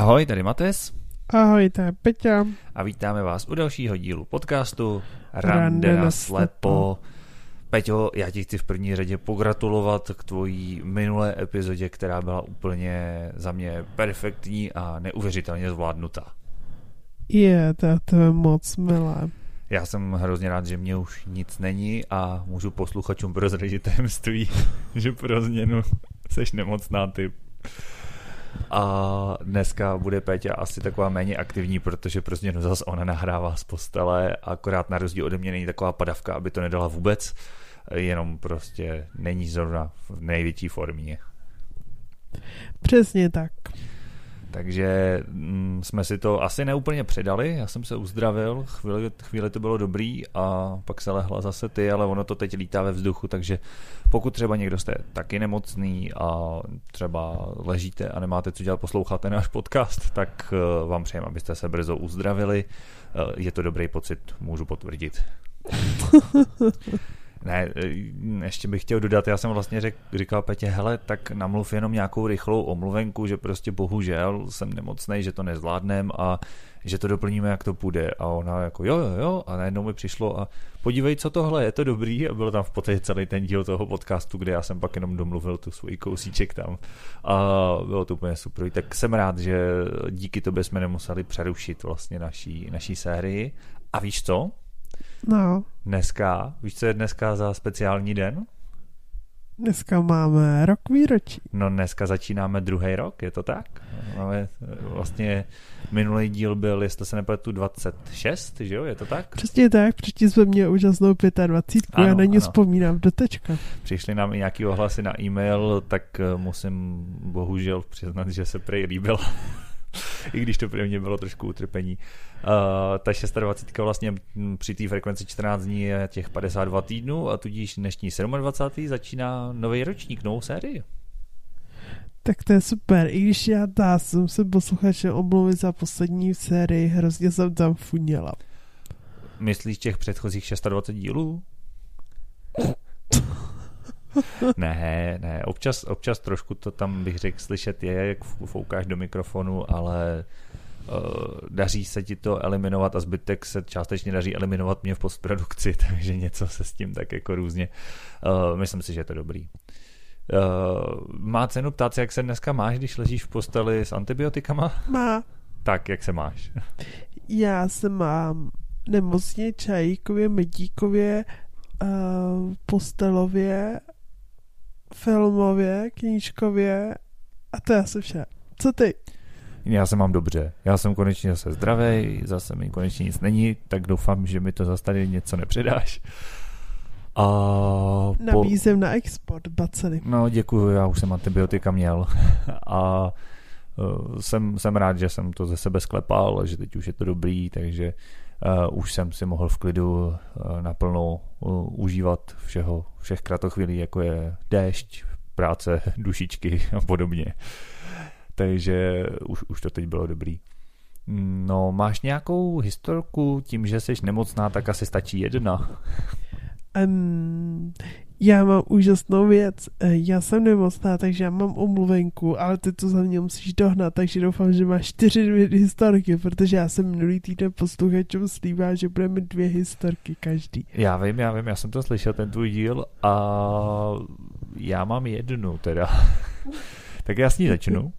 Ahoj, tady Mates. Ahoj, to je Peťa. A vítáme vás u dalšího dílu podcastu Rande na slepo. Peťo, já ti chci v první řadě pogratulovat k tvojí minulé epizodě, která byla úplně za mě perfektní a neuvěřitelně zvládnutá. Je, to, to je moc milé. Já jsem hrozně rád, že mě už nic není a můžu posluchačům prozradit tajemství, že pro změnu seš nemocná typ. A dneska bude Péťa asi taková méně aktivní, protože prostě no zase ona nahrává z postele, akorát na rozdíl ode mě není taková padavka, aby to nedala vůbec, jenom prostě není zrovna v největší formě. Přesně tak. Takže mm, jsme si to asi neúplně předali, já jsem se uzdravil, chvíli, chvíli to bylo dobrý a pak se lehla zase ty, ale ono to teď lítá ve vzduchu, takže pokud třeba někdo jste taky nemocný a třeba ležíte a nemáte co dělat, posloucháte náš podcast, tak eh, vám přejem, abyste se brzo uzdravili. Eh, je to dobrý pocit, můžu potvrdit. Ne, e, ještě bych chtěl dodat, já jsem vlastně řek, říkal Petě, hele, tak namluv jenom nějakou rychlou omluvenku, že prostě bohužel jsem nemocný, že to nezvládnem a že to doplníme, jak to půjde. A ona jako jo, jo, jo, a najednou mi přišlo a podívej, co tohle, je to dobrý a bylo tam v podstatě celý ten díl toho podcastu, kde já jsem pak jenom domluvil tu svůj kousíček tam a bylo to úplně super. Tak jsem rád, že díky tobě jsme nemuseli přerušit vlastně naší, naší sérii. A víš co? No. Dneska, víš, co je dneska za speciální den? Dneska máme rok výročí. No dneska začínáme druhý rok, je to tak? Máme vlastně minulý díl byl, jestli se nepletu, 26, že jo, je to tak? Přesně tak, předtím jsme měli úžasnou 25, ano, já na ní vzpomínám do tečka. Přišly nám i nějaký ohlasy na e-mail, tak musím bohužel přiznat, že se prej líbil. I když to pro mě bylo trošku utrpení. Uh, ta 26 vlastně při té frekvenci 14 dní je těch 52 týdnů a tudíž dnešní 27. začíná nový ročník, novou sérii. Tak to je super, i když já dá, jsem se posluchače omluvit za poslední sérii, hrozně jsem tam funěla. Myslíš těch předchozích 26 dílů? ne, ne, občas, občas trošku to tam bych řekl slyšet je, jak foukáš do mikrofonu, ale uh, daří se ti to eliminovat a zbytek se částečně daří eliminovat mě v postprodukci, takže něco se s tím tak jako různě. Uh, myslím si, že je to dobrý. Uh, má cenu ptát se, jak se dneska máš, když ležíš v posteli s antibiotikama? Má. Tak, jak se máš? Já se mám nemocně, čajíkově, medíkově, uh, postelově, filmově, knížkově a to je asi vše. Co ty? Já se mám dobře. Já jsem konečně zase zdravý, zase mi konečně nic není, tak doufám, že mi to zase tady něco nepředáš. A Nabízím po... na export bacily. No děkuji, já už jsem antibiotika měl. a uh, jsem, jsem rád, že jsem to ze sebe sklepal, že teď už je to dobrý, takže uh, už jsem si mohl v klidu uh, naplno uh, užívat všeho, všech kratochvílí, jako je déšť, práce, dušičky a podobně. Takže už, už to teď bylo dobrý. No, máš nějakou historku tím, že jsi nemocná, tak asi stačí jedna. Um, já mám úžasnou věc. Eh, já jsem nemocná, takže já mám omluvenku, ale ty to za mě musíš dohnat, takže doufám, že máš čtyři dvě historky, protože já jsem minulý týden posluchačům slíbá, že budeme dvě historky každý. Já vím, já vím, já jsem to slyšel, ten tvůj díl a já mám jednu teda. tak já s ní začnu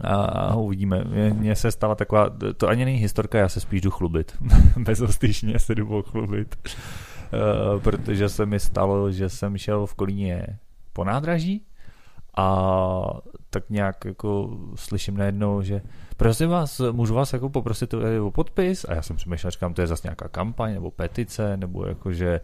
a uvidíme. Mně se stala taková, to ani není historka, já se spíš jdu chlubit. Bezostyšně se jdu chlubit. Uh, protože se mi stalo, že jsem šel v Kolíně po nádraží a tak nějak jako slyším najednou, že prosím vás, můžu vás jako poprosit o podpis? A já jsem přemýšlel, říkám, to je zase nějaká kampaň nebo petice, nebo jako, že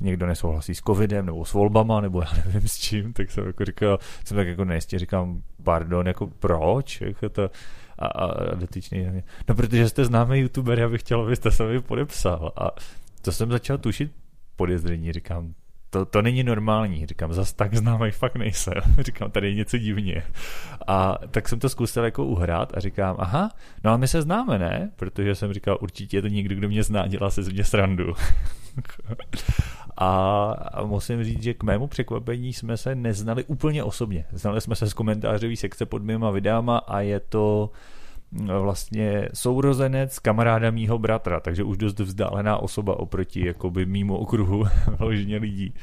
někdo nesouhlasí s covidem nebo s volbama, nebo já nevím s čím, tak jsem jako říkal, jsem tak jako nejistě říkám, pardon, jako proč? Jako to, a, a dotyčný, no protože jste známý youtuber, já bych chtěl, abyste se mi podepsal. A to jsem začal tušit podezření, říkám, to, to není normální. Říkám, zas tak známý fakt nejsem. říkám, tady je něco divně. A tak jsem to zkusil jako uhrát a říkám, aha, no a my se známe, ne? Protože jsem říkal, určitě je to někdo, kdo mě zná, dělá se z mě srandu. A musím říct, že k mému překvapení jsme se neznali úplně osobně. Znali jsme se z komentářové sekce pod mýma videama a je to vlastně sourozenec kamaráda mýho bratra, takže už dost vzdálená osoba oproti jakoby mýmu okruhu vloženě lidí.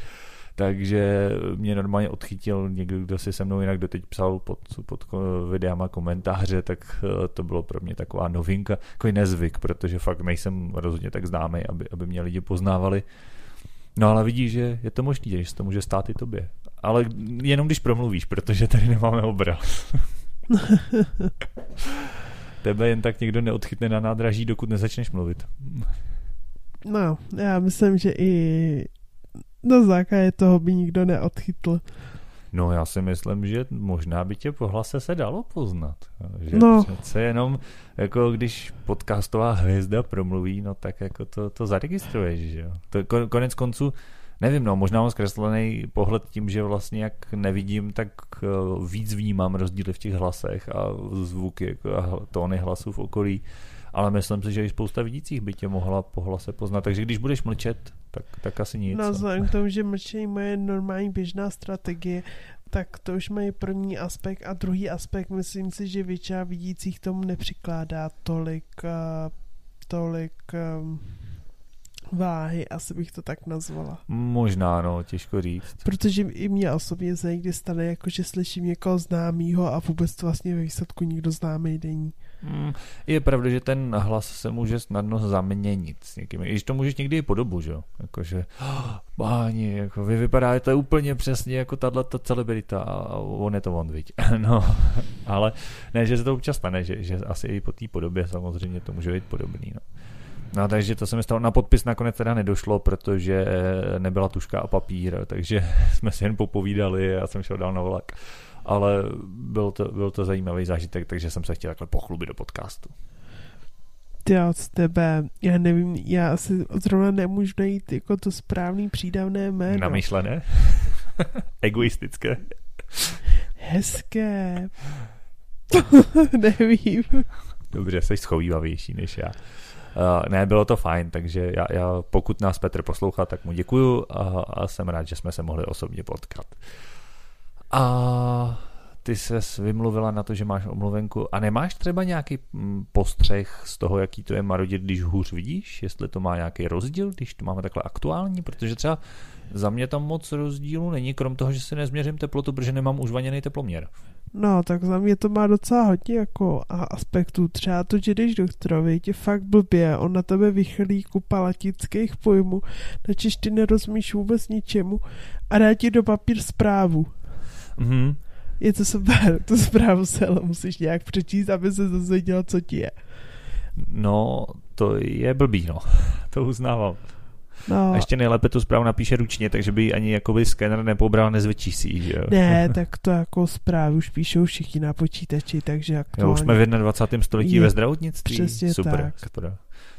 Takže mě normálně odchytil někdo, kdo si se mnou jinak doteď psal pod, pod videama komentáře, tak eh, to bylo pro mě taková novinka, takový nezvyk, protože fakt nejsem rozhodně tak známý, aby, aby mě lidi poznávali. No ale vidíš, že je to možný, že to může stát i tobě. Ale jenom když promluvíš, protože tady nemáme obraz. Tebe jen tak někdo neodchytne na nádraží, dokud nezačneš mluvit. No, já myslím, že i na základě toho by nikdo neodchytl. No já si myslím, že možná by tě po hlase se dalo poznat. Že no. přece jenom, jako když podcastová hvězda promluví, no tak jako to, to zaregistruješ, že jo. To konec konců, nevím, no, možná mám zkreslený pohled tím, že vlastně jak nevidím, tak eh, víc vnímám rozdíly v těch hlasech a zvuky jako a tóny hlasů v okolí ale myslím si, že i spousta vidících by tě mohla po hlase poznat. Takže když budeš mlčet, tak, tak asi nic. No, vzhledem k tomu, že mlčení moje normální běžná strategie, tak to už mají první aspekt a druhý aspekt, myslím si, že většina vidících tomu nepřikládá tolik, uh, tolik um, váhy, asi bych to tak nazvala. Možná, no, těžko říct. Protože i mě osobně se někdy stane, jako že slyším někoho známýho a vůbec to vlastně ve výsledku nikdo známý není. Hmm, je pravda, že ten hlas se může snadno zaměnit s někým. I když to můžeš někdy i podobu, že jo? Jakože, oh, báni, jako vy vypadáte úplně přesně jako tahle ta celebrita a on je to on, viď? no, ale ne, že se to občas stane, že, že asi i po té podobě samozřejmě to může být podobný, no. No, takže to se mi stalo. Na podpis nakonec teda nedošlo, protože nebyla tuška a papír, takže jsme si jen popovídali a jsem šel dál na vlak ale byl to, byl to zajímavý zážitek, takže jsem se chtěl takhle pochlubit do podcastu. Ty od tebe, já nevím, já asi zrovna nemůžu najít jako to správný přídavné jméno. Namyšlené? Egoistické? Hezké. nevím. Dobře, jsi schovývavější než já. Uh, ne, bylo to fajn, takže já, já pokud nás Petr poslouchá, tak mu děkuju a, a jsem rád, že jsme se mohli osobně potkat. A ty se vymluvila na to, že máš omluvenku a nemáš třeba nějaký mm, postřeh z toho, jaký to je marodit, když hůř vidíš? Jestli to má nějaký rozdíl, když to máme takhle aktuální? Protože třeba za mě tam moc rozdílu není, krom toho, že si nezměřím teplotu, protože nemám už vaněný teploměr. No, tak za mě to má docela hodně jako aspektů. Třeba to, že jdeš doktorovi, tě fakt blbě, on na tebe vychylí kupa latických pojmů, načež ty nerozumíš vůbec ničemu a dá ti do papír zprávu. Mm-hmm. Je to super, tu zprávu se ale musíš nějak přečíst, aby se dozvěděl, co ti je. No, to je blbý, no. To uznávám. No. A ještě nejlépe tu zprávu napíše ručně, takže by ani jakoby skener nepobral, nezvětší si ji, jo? Ne, tak to jako zprávu už píšou všichni na počítači, takže aktuálně... Jo, už jsme v 21. století je, ve zdravotnictví. Přesně Super, tak. super.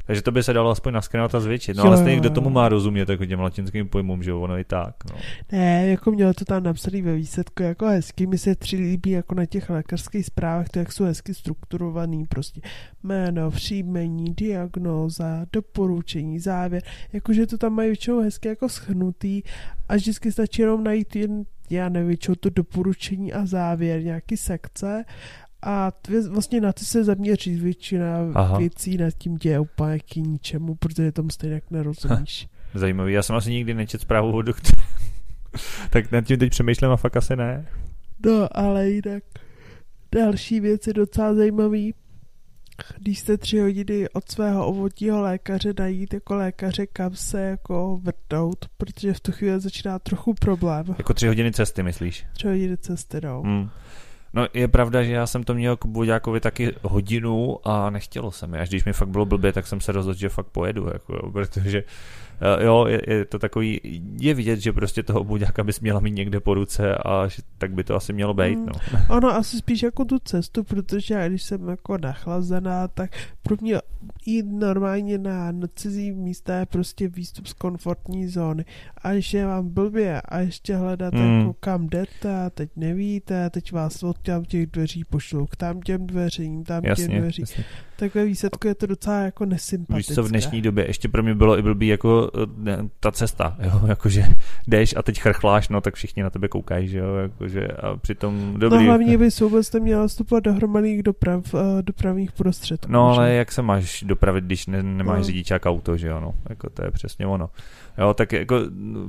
Takže to by se dalo aspoň naskenovat a zvětšit. No jo, ale stejně, kdo tomu má rozumět, jako těm latinským pojmům, že ono i tak. No. Ne, jako mělo to tam napsaný ve výsledku jako hezky. Mi se tři líbí jako na těch lékařských zprávách, to jak jsou hezky strukturovaný, prostě jméno, příjmení, diagnóza, doporučení, závěr, jakože to tam mají většinou hezky jako schnutý a vždycky stačí jenom najít jen já nevím, to doporučení a závěr, nějaký sekce a vlastně na ty se zaměří většina Aha. věcí, nad tím děje úplně k ničemu, protože tomu stejně jak nerozumíš. Zajímavý, já jsem asi nikdy nečet zprávu o doktoru. tak nad tím teď přemýšlím a fakt asi ne. No, ale jinak další věc je docela zajímavý. Když jste tři hodiny od svého ovodního lékaře najít jako lékaře, kam se jako vrtnout, protože v tu chvíli začíná trochu problém. Jako tři hodiny cesty, myslíš? Tři hodiny cesty, no. Hmm. No je pravda, že já jsem to měl k Buďákovi taky hodinu a nechtělo se mi. Až když mi fakt bylo blbě, tak jsem se rozhodl, že fakt pojedu, jako, protože jo, je, je, to takový, je vidět, že prostě toho Buďáka bys měla mít někde po ruce a že, tak by to asi mělo být, no. Mm, ono asi spíš jako tu cestu, protože já když jsem jako nachlazená, tak pro mě jít normálně na, cizí místa je prostě výstup z komfortní zóny. A když je vám blbě a ještě hledat mm. jako kam jdete a teď nevíte, a teď vás od těch dveří pošlou, k tam těm dveřím, tam jasně, těm dveří. jasně. Tak ve výsledku je to docela jako nesympatické. Víš co, v dnešní době ještě pro mě bylo i blbý jako ne, ta cesta, jo, jakože jdeš a teď chrchláš, no tak všichni na tebe koukají, že jo, jakože a přitom dobrý. No hlavně bys vůbec neměla vstupovat do hromadných doprav, uh, dopravních prostředků. No že? ale jak se máš dopravit, když ne, nemáš No. řidičák auto, že jo, no, jako to je přesně ono. Jo, tak jako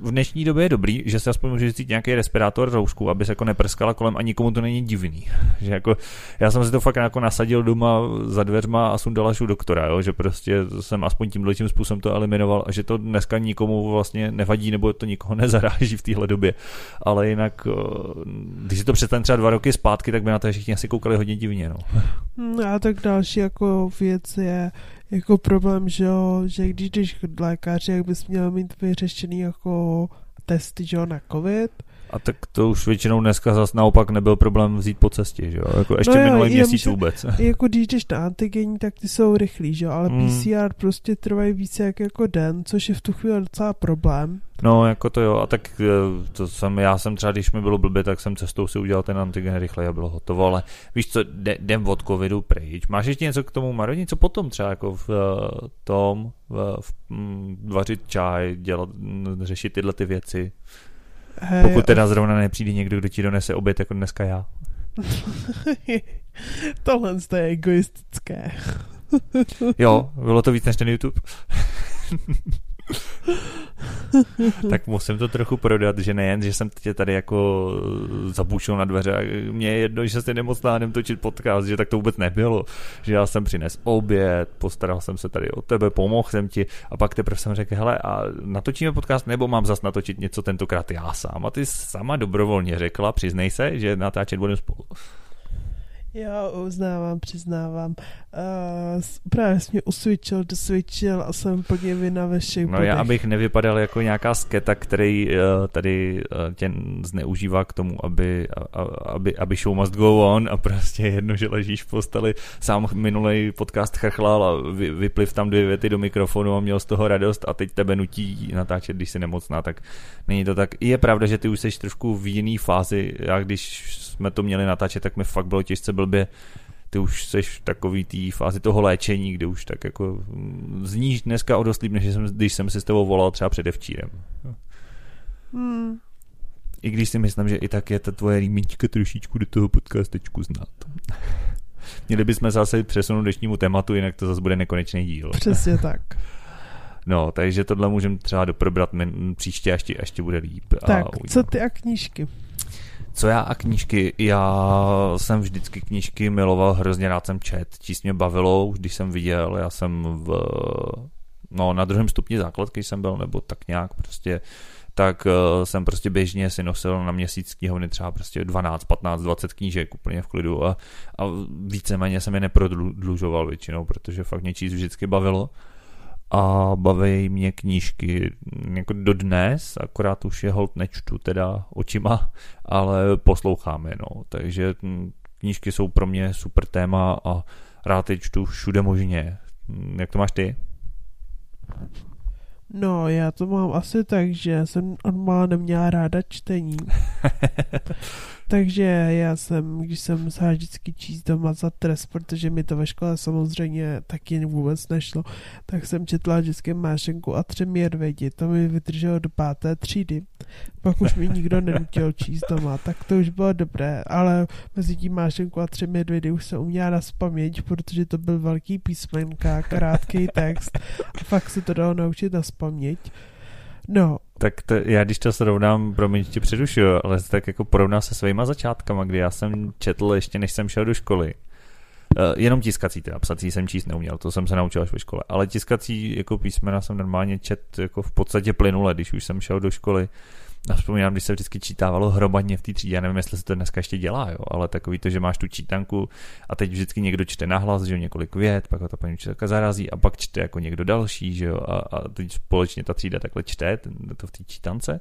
v dnešní době je dobrý, že se aspoň můžeš cítit nějaký respirátor, roušku, aby se jako neprskala kolem a nikomu to není divný. Že jako, já jsem si to fakt jako nasadil doma za dveřma a sundal až u doktora, jo, že prostě jsem aspoň tímhle tím způsobem to eliminoval a že to dneska nikomu vlastně nevadí nebo to nikoho nezaráží v téhle době. Ale jinak, eh, když si to představím třeba dva roky zpátky, tak by na to všichni asi koukali hodně divně, no. Hmm, A tak další jako věc je jako problém, že, jo, že když jdeš k lékaři, jak bys měl mít vyřešený jako testy, že jo, na covid. A tak to už většinou dneska zas naopak nebyl problém vzít po cestě, že jo? Jako ještě No jo, minulý měsíc že- vůbec. Jako když jdeš na antigenní, tak ty jsou rychlí, že jo, ale Hmm. PCR prostě trvají více jak jako den, což je v tu chvíli docela problém. No, jako to jo, a tak eh, to jsem, já jsem třeba, když mi bylo blbě, tak jsem cestou si udělal ten antigen rychle a bylo hotovo, ale víš co, jde- jdem od covidu pryč. Máš ještě něco k tomu, Maro, něco potom třeba jako v eh, tom, v, v, mm, vařit čaj, dělat, mm, řešit tyhle ty věci. Hej, Pokud teda zrovna nepřijde někdo, kdo ti donese oběd, jako dneska já. Tohle je egoistické. Jo, bylo to víc než ten YouTube. tak musím to trochu prodat, že nejen, že jsem tě tady jako zabušil na dveře. A mě je jedno, že se nemoc nádem točit podcast, že tak to vůbec nebylo, že já jsem přines oběd, postaral jsem se tady o tebe, pomohl jsem ti a pak teprve jsem řekl, hele a natočíme podcast nebo mám zas natočit něco tentokrát já sám? A ty sama dobrovolně řekla, přiznej se, že natáčet budeme spolu. Já uznávám, přiznávám. Uh, právě jsi mě usvědčil, dosvědčil a jsem plně vina ve všech No bodech. já, abych nevypadal jako nějaká sketa, který uh, tady uh, tě zneužívá k tomu, aby, a, aby, aby show must go on a prostě jedno, že ležíš v posteli. Sám minulý podcast chrchlal a vy, vypliv tam dvě věty do mikrofonu a měl z toho radost a teď tebe nutí natáčet, když jsi nemocná, tak není to tak. Je pravda, že ty už jsi trošku v jiný fázi. Já když jsme to měli natáčet, tak mi fakt bylo těžce blbě ty už jsi v takový té fázi toho léčení, kde už tak jako mm, zníš dneska o dost líp, než jsem, když jsem si s tebou volal třeba předevčírem. Hmm. I když si myslím, že i tak je ta tvoje rýmička trošičku do toho podcastečku znát. Měli bychom zase přesunout dnešnímu tématu, jinak to zase bude nekonečný díl. Přesně tak. No, takže tohle můžeme třeba doprobrat příště, až ti, až ti bude líp. A tak, uvidíme. co ty a knížky? Co já a knížky? Já jsem vždycky knížky miloval, hrozně rád jsem čet, číst mě bavilo, už když jsem viděl, já jsem v, no na druhém stupni základky jsem byl, nebo tak nějak prostě, tak uh, jsem prostě běžně si nosil na měsíc knihovny třeba prostě 12, 15, 20 knížek úplně v klidu a, a víceméně jsem je neprodlužoval většinou, protože fakt mě číst vždycky bavilo a baví mě knížky jako dodnes, akorát už je hold nečtu teda očima, ale poslouchám je, no. Takže hm, knížky jsou pro mě super téma a rád je čtu všude možně. Hm, Jak to máš ty? No, já to mám asi tak, že jsem normálně neměla ráda čtení. Takže já jsem, když jsem musela vždycky číst doma za trest, protože mi to ve škole samozřejmě taky vůbec nešlo, tak jsem četla vždycky Mášenku a tři měrvědi. To mi vydrželo do páté třídy. Pak už mi nikdo nenutil číst doma, tak to už bylo dobré, ale mezi tím Mášenku a tři medvědy už jsem uměla na paměť, protože to byl velký písmenka, krátký text a fakt se to dalo naučit na paměť. No, Tak to, já když to srovnám, promiň, tě přerušuju, ale tak jako porovná se svýma začátkama, kdy já jsem četl ještě než jsem šel do školy. Uh, jenom tiskací, teda psací jsem číst neuměl, to jsem se naučil až ve škole, ale tiskací jako písmena jsem normálně čet jako v podstatě plynule, když už jsem šel do školy. A vzpomínám, když se vždycky čítávalo hromadně v té třídě, já nevím, jestli se to dneska ještě dělá, jo, ale takový to, že máš tu čítanku a teď vždycky někdo čte nahlas, že jo, několik vět, pak ho ta paní učitelka zarazí a pak čte jako někdo další, že jo, a, a teď společně ta třída takhle čte, to v té čítance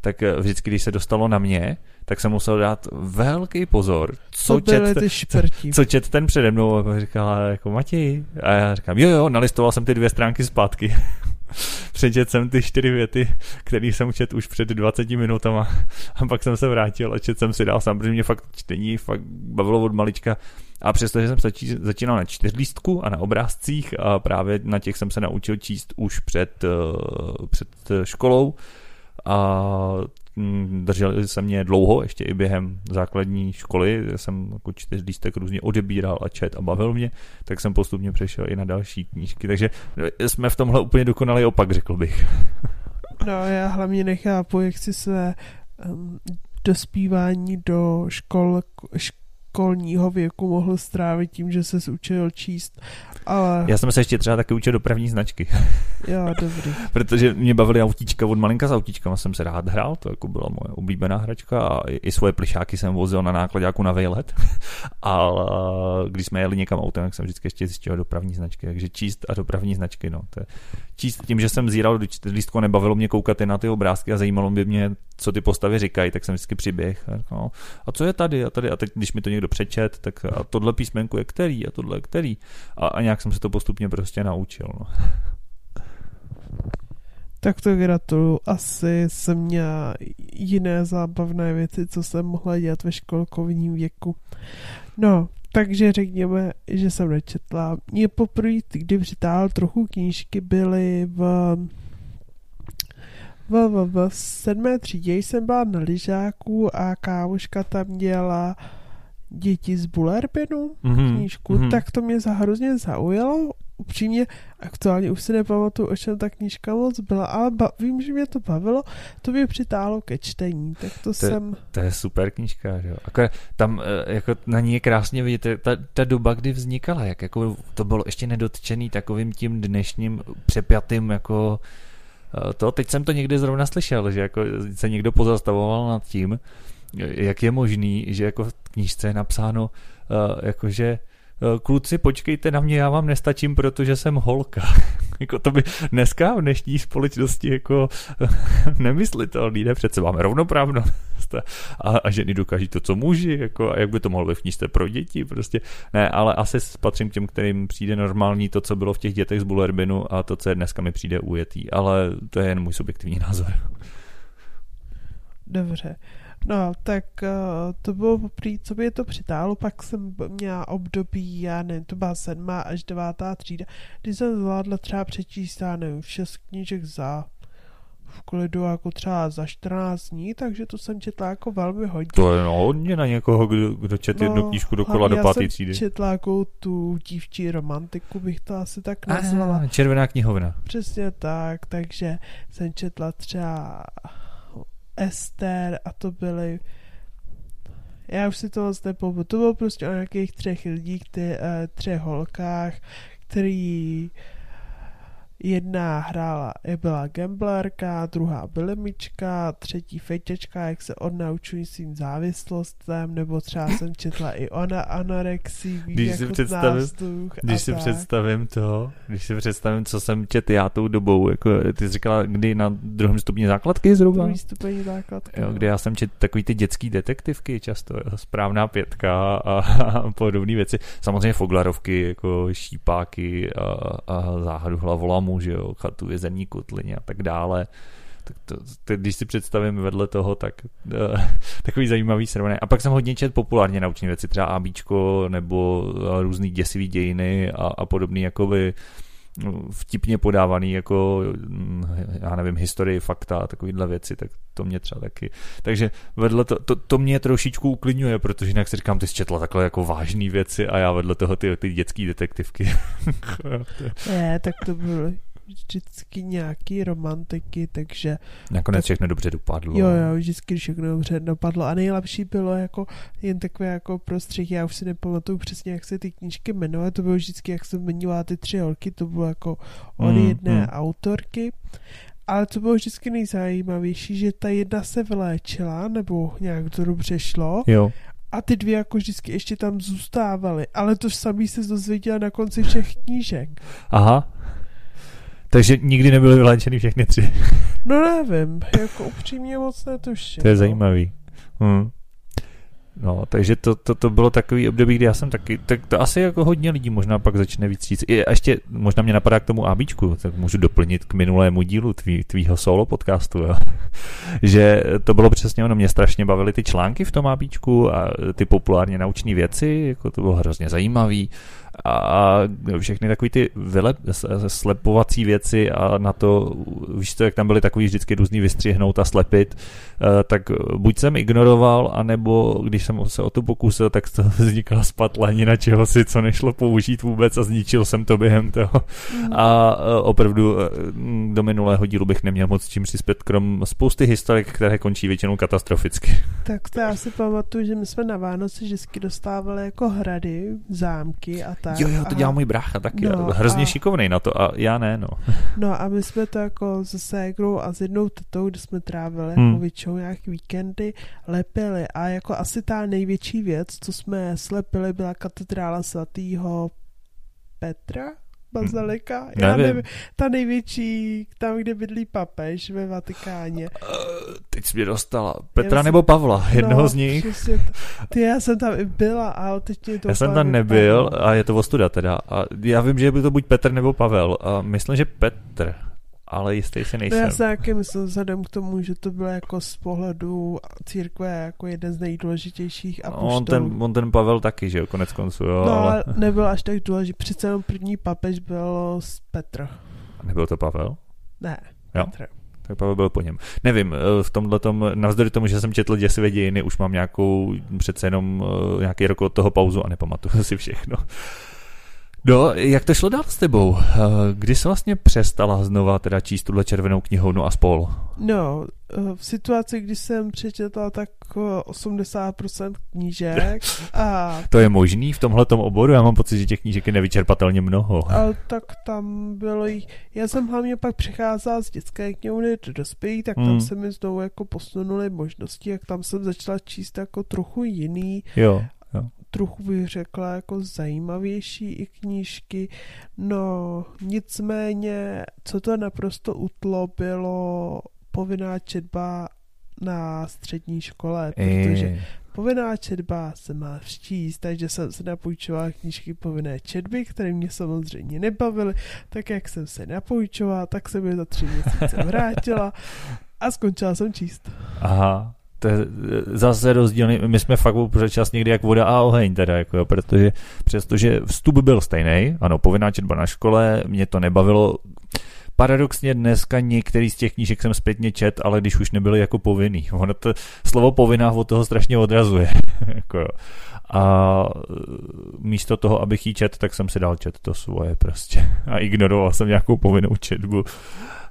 tak eh, vždycky, když se dostalo na mě, tak jsem musel dát velký pozor, co, co čet, ty šprti? co čet ten přede mnou a pak říkala jako Matěj. A já říkám, jo jo, nalistoval jsem ty dvě stránky zpátky. Přečet jsem ty čtyři věty, které jsem čet už před 20 minutama a pak jsem se vrátil a čet jsem si dál. Sám, protože mě fakt čtení fakt bavilo od malička. A přestože jsem začínal na čtyřlístku a na obrázcích a právě na těch jsem se naučil číst už před, eh, před školou a mm, držel se mě dlouho, ještě i během základní školy, jsem jako čtyřlístek různě odebíral a čet a bavil mě, tak jsem postupně přešel i na další knížky, takže jsme v tomhle úplně dokonali opak, řekl bych. No já hlavně nechápu, jak si své um, dospívání do škol, školního věku mohl strávit tím, že se učil číst. Ale... Já jsem se ještě třeba taky učil dopravní značky. Jo, dobrý. Protože mě bavily autíčka od malinka s autíčkama jsem se rád hrál, to jako byla moje oblíbená hračka a i svoje plišáky jsem vozil na nákladňáku na vejlet. Ale když jsme jeli někam autem, tak jsem vždycky ještě zjistil dopravní značky. Takže číst a dopravní značky, no. To je, číst tím, že jsem zíral do lístku, nebavilo mě koukat i na ty obrázky a zajímalo by mě, co ty postavy říkají, tak jsem vždycky přiběh. A, no, a co je tady a tady a teď, když mi to někdo přečet, tak a tohle písmenku je který a tohle je který. A, a nějak jsem se to postupně prostě naučil. No. Tak to gratuluju. Asi jsem měla jiné zábavné věci, co jsem mohla dělat ve školkovním věku. No, takže řekněme, že jsem nečetla. Mě poprvé, kdy přitáhl trochu knížky, byly v v, v, v sedmé třídě jsem byla na lyžáku a kámoška tam měla děti z Bullerbinu mm-hmm. knížku, mm-hmm. tak to mě za hrozně zaujalo. Upřímně, aktuálně už si nepamatuju, o čem ta knížka moc byla, ale ba- vím, že mě to bavilo, to mě přitálo ke čtení, tak to, to jsem... To je super knížka, že jo. Akorát tam eh, jako na ní je krásně vidět ta, ta doba, kdy vznikala, jak jako to bylo ještě nedotčený takovým tím dnešním přepjatým jako eh, to, teď jsem to někdy zrovna slyšel, že jako se někdo pozastavoval nad tím, jak je možný, že jako v knížce je napsáno, uh, jakože kluci, počkejte na mě, já vám nestačím, protože jsem holka. jako to by dneska v dnešní společnosti jako nemyslitelný, ne? Přece máme rovnoprávnost a, a ženy dokáží to, co muži, jako, a jak by to mohlo být knížce pro děti, prostě. Ne, ale asi patřím k těm, kterým přijde normální to, co bylo v těch dětech z Bullerbinu a to, co je dneska mi přijde ujetý, ale to je jen můj subjektivní názor. Dobře. No, tak uh, to bylo poprvé, co by to přitálo, pak jsem měla období, já nevím, to byla sedmá až devátá třída, kdy jsem zvládla třeba přečíst, já nevím, šest knížek za v klidu jako třeba za 14 dní, takže to jsem četla jako velmi hodně. To je no, hodně na někoho, kdo, kdo čet no, jednu knížku dokola do páté třídy. Já četla jako tu dívčí romantiku, bych to asi tak nazvala. A, červená knihovna. Přesně tak, takže jsem četla třeba Ester a to byly já už si to moc nepomenu. To bylo prostě o nějakých třech lidí, ty, uh, třech holkách, který Jedna hrála, byla gamblerka, druhá bylemička, třetí feťečka, jak se odnaučují svým závislostem, nebo třeba jsem četla i ona anorexii, když jako si představím, Když si tak. představím to, když si představím, co jsem čet já tou dobou, jako ty jsi říkala, kdy na druhém stupni základky zhruba? Druhý stupeň základky. Jo, kdy já jsem čet takový ty dětský detektivky často, jo, správná pětka a, a podobné věci. Samozřejmě foglarovky, jako šípáky a, a záhadu hlavolam domu, že jo, chatu vězení kotlině a tak dále. Tak to, to, když si představím vedle toho, tak uh, takový zajímavý srovnání. A pak jsem hodně čet populárně naučené věci, třeba ABčko nebo uh, různý děsivý dějiny a, a podobný jakoby no, vtipně podávaný jako, hm, já nevím, historii, fakta a takovýhle věci, tak to mě třeba taky. Takže vedle to, to, to mě trošičku uklidňuje, protože jinak si říkám, ty jsi četla takhle jako vážné věci a já vedle toho ty, ty dětské detektivky. ne, tak to bylo vždycky nějaký romantiky, takže... Nakonec tak, všechno dobře dopadlo. Jo, jo, vždycky všechno dobře dopadlo a nejlepší bylo jako jen takové jako prostředí, já už si nepamatuju přesně, jak se ty knížky jmenovaly, to bylo vždycky, jak jsem zmiňovala ty tři holky, to bylo jako od mm, jedné mm. autorky ale co bylo vždycky nejzajímavější, že ta jedna se vyléčila, nebo nějak to dobře šlo. Jo. A ty dvě jako vždycky ještě tam zůstávaly. Ale to samý se dozvěděla na konci všech knížek. Aha. Takže nikdy nebyly vyléčeny všechny tři. No nevím, jako upřímně moc netuším. To je no. zajímavý. Hmm. No, takže to, to, to bylo takový období, kdy já jsem taky, tak to asi jako hodně lidí možná pak začne víc říct. I, a ještě možná mě napadá k tomu ABčku, tak můžu doplnit k minulému dílu tvý, tvýho solo podcastu, jo. že to bylo přesně ono, mě strašně bavily ty články v tom ABčku a ty populárně naučné věci, jako to bylo hrozně zajímavý a všechny takové ty vylep, slepovací věci a na to, víš co, jak tam byly takový vždycky různý vystřihnout a slepit, eh, tak buď jsem ignoroval, anebo když jsem se o to pokusil, tak to vznikla spatlanina čeho si, co nešlo použít vůbec a zničil jsem to během toho. Mm. A eh, opravdu eh, do minulého dílu bych neměl moc čím přispět, krom spousty historik, které končí většinou katastroficky. Tak to já si pamatuju, že my jsme na Vánoce vždycky dostávali jako hrady, zámky a tak tak. Jo, jo, to dělá můj brácha taky. No, Hrozně a... šikovný na to a já ne, no. No a my jsme to jako se ségrou a s jednou tetou, kde jsme trávili hmm. jako většinou nějaký víkendy, lepili a jako asi ta největší věc, co jsme slepili, byla katedrála svatého Petra, bazilika. Hmm. Já nevím. Ta největší, tam, kde bydlí papež ve Vatikáně. Uh, teď jsi mě dostala. Petra já nebo Pavla, jednoho no, z nich. Ty, já jsem tam i byla, ale teď mě to Já jsem tam nebyl a je to ostuda teda. A já vím, že by to buď Petr nebo Pavel. A myslím, že Petr ale jistý si nejsem. No já se taky myslím vzhledem k tomu, že to bylo jako z pohledu církve jako jeden z nejdůležitějších a no, on, ten, on ten Pavel taky, že jo, konec konců, jo. No, ale nebyl až tak důležitý. Přece jenom první papež byl z Petr. Nebyl to Pavel? Ne, jo. Petr. Tak Pavel byl po něm. Nevím, eh, v tomhle tom, navzdory tomu, že jsem četl děsivé dějiny, už mám nějakou, přece jenom eh, nějaký rok od toho pauzu a nepamatuju si všechno. No, jak to šlo dál s tebou? Eh, kdy jsi vlastně přestala znova teda číst tuhle červenou knihovnu a spol? No, eh, v situaci, kdy jsem přečetla tak 80% eh, knížek a... to je možný v tomhle oboru? Já mám pocit, že těch knížek je nevyčerpatelně mnoho. A tak tam bylo jich... Já jsem hlavně pak přecházela z dětské knihovny do dospělých, tak tam hmm. se mi znovu jako posunuly možnosti, jak tam jsem začala číst jako trochu jiný. Jo trochu bych řekla jako zajímavější i knížky. No nicméně, co to naprosto utlo, bylo povinná četba na střední škole, protože povinná četba se má včíst, takže jsem se napůjčovala knížky povinné četby, které mě samozřejmě nebavily, tak jak jsem se napůjčovala, tak jsem je za tři měsíce vrátila a skončila jsem číst. Aha, to je zase rozdílný, my jsme fakt pořád čas někdy jak voda a oheň teda, jako jo, protože přestože vstup byl stejný, ano, povinná četba na škole, mě to nebavilo, paradoxně dneska některý z těch knížek jsem zpětně čet, ale když už nebyly jako povinný. Ono to slovo povinná od toho strašně odrazuje. jako. A místo toho, abych jí čet, tak jsem si dal čet to svoje prostě. A ignoroval jsem nějakou povinnou četbu.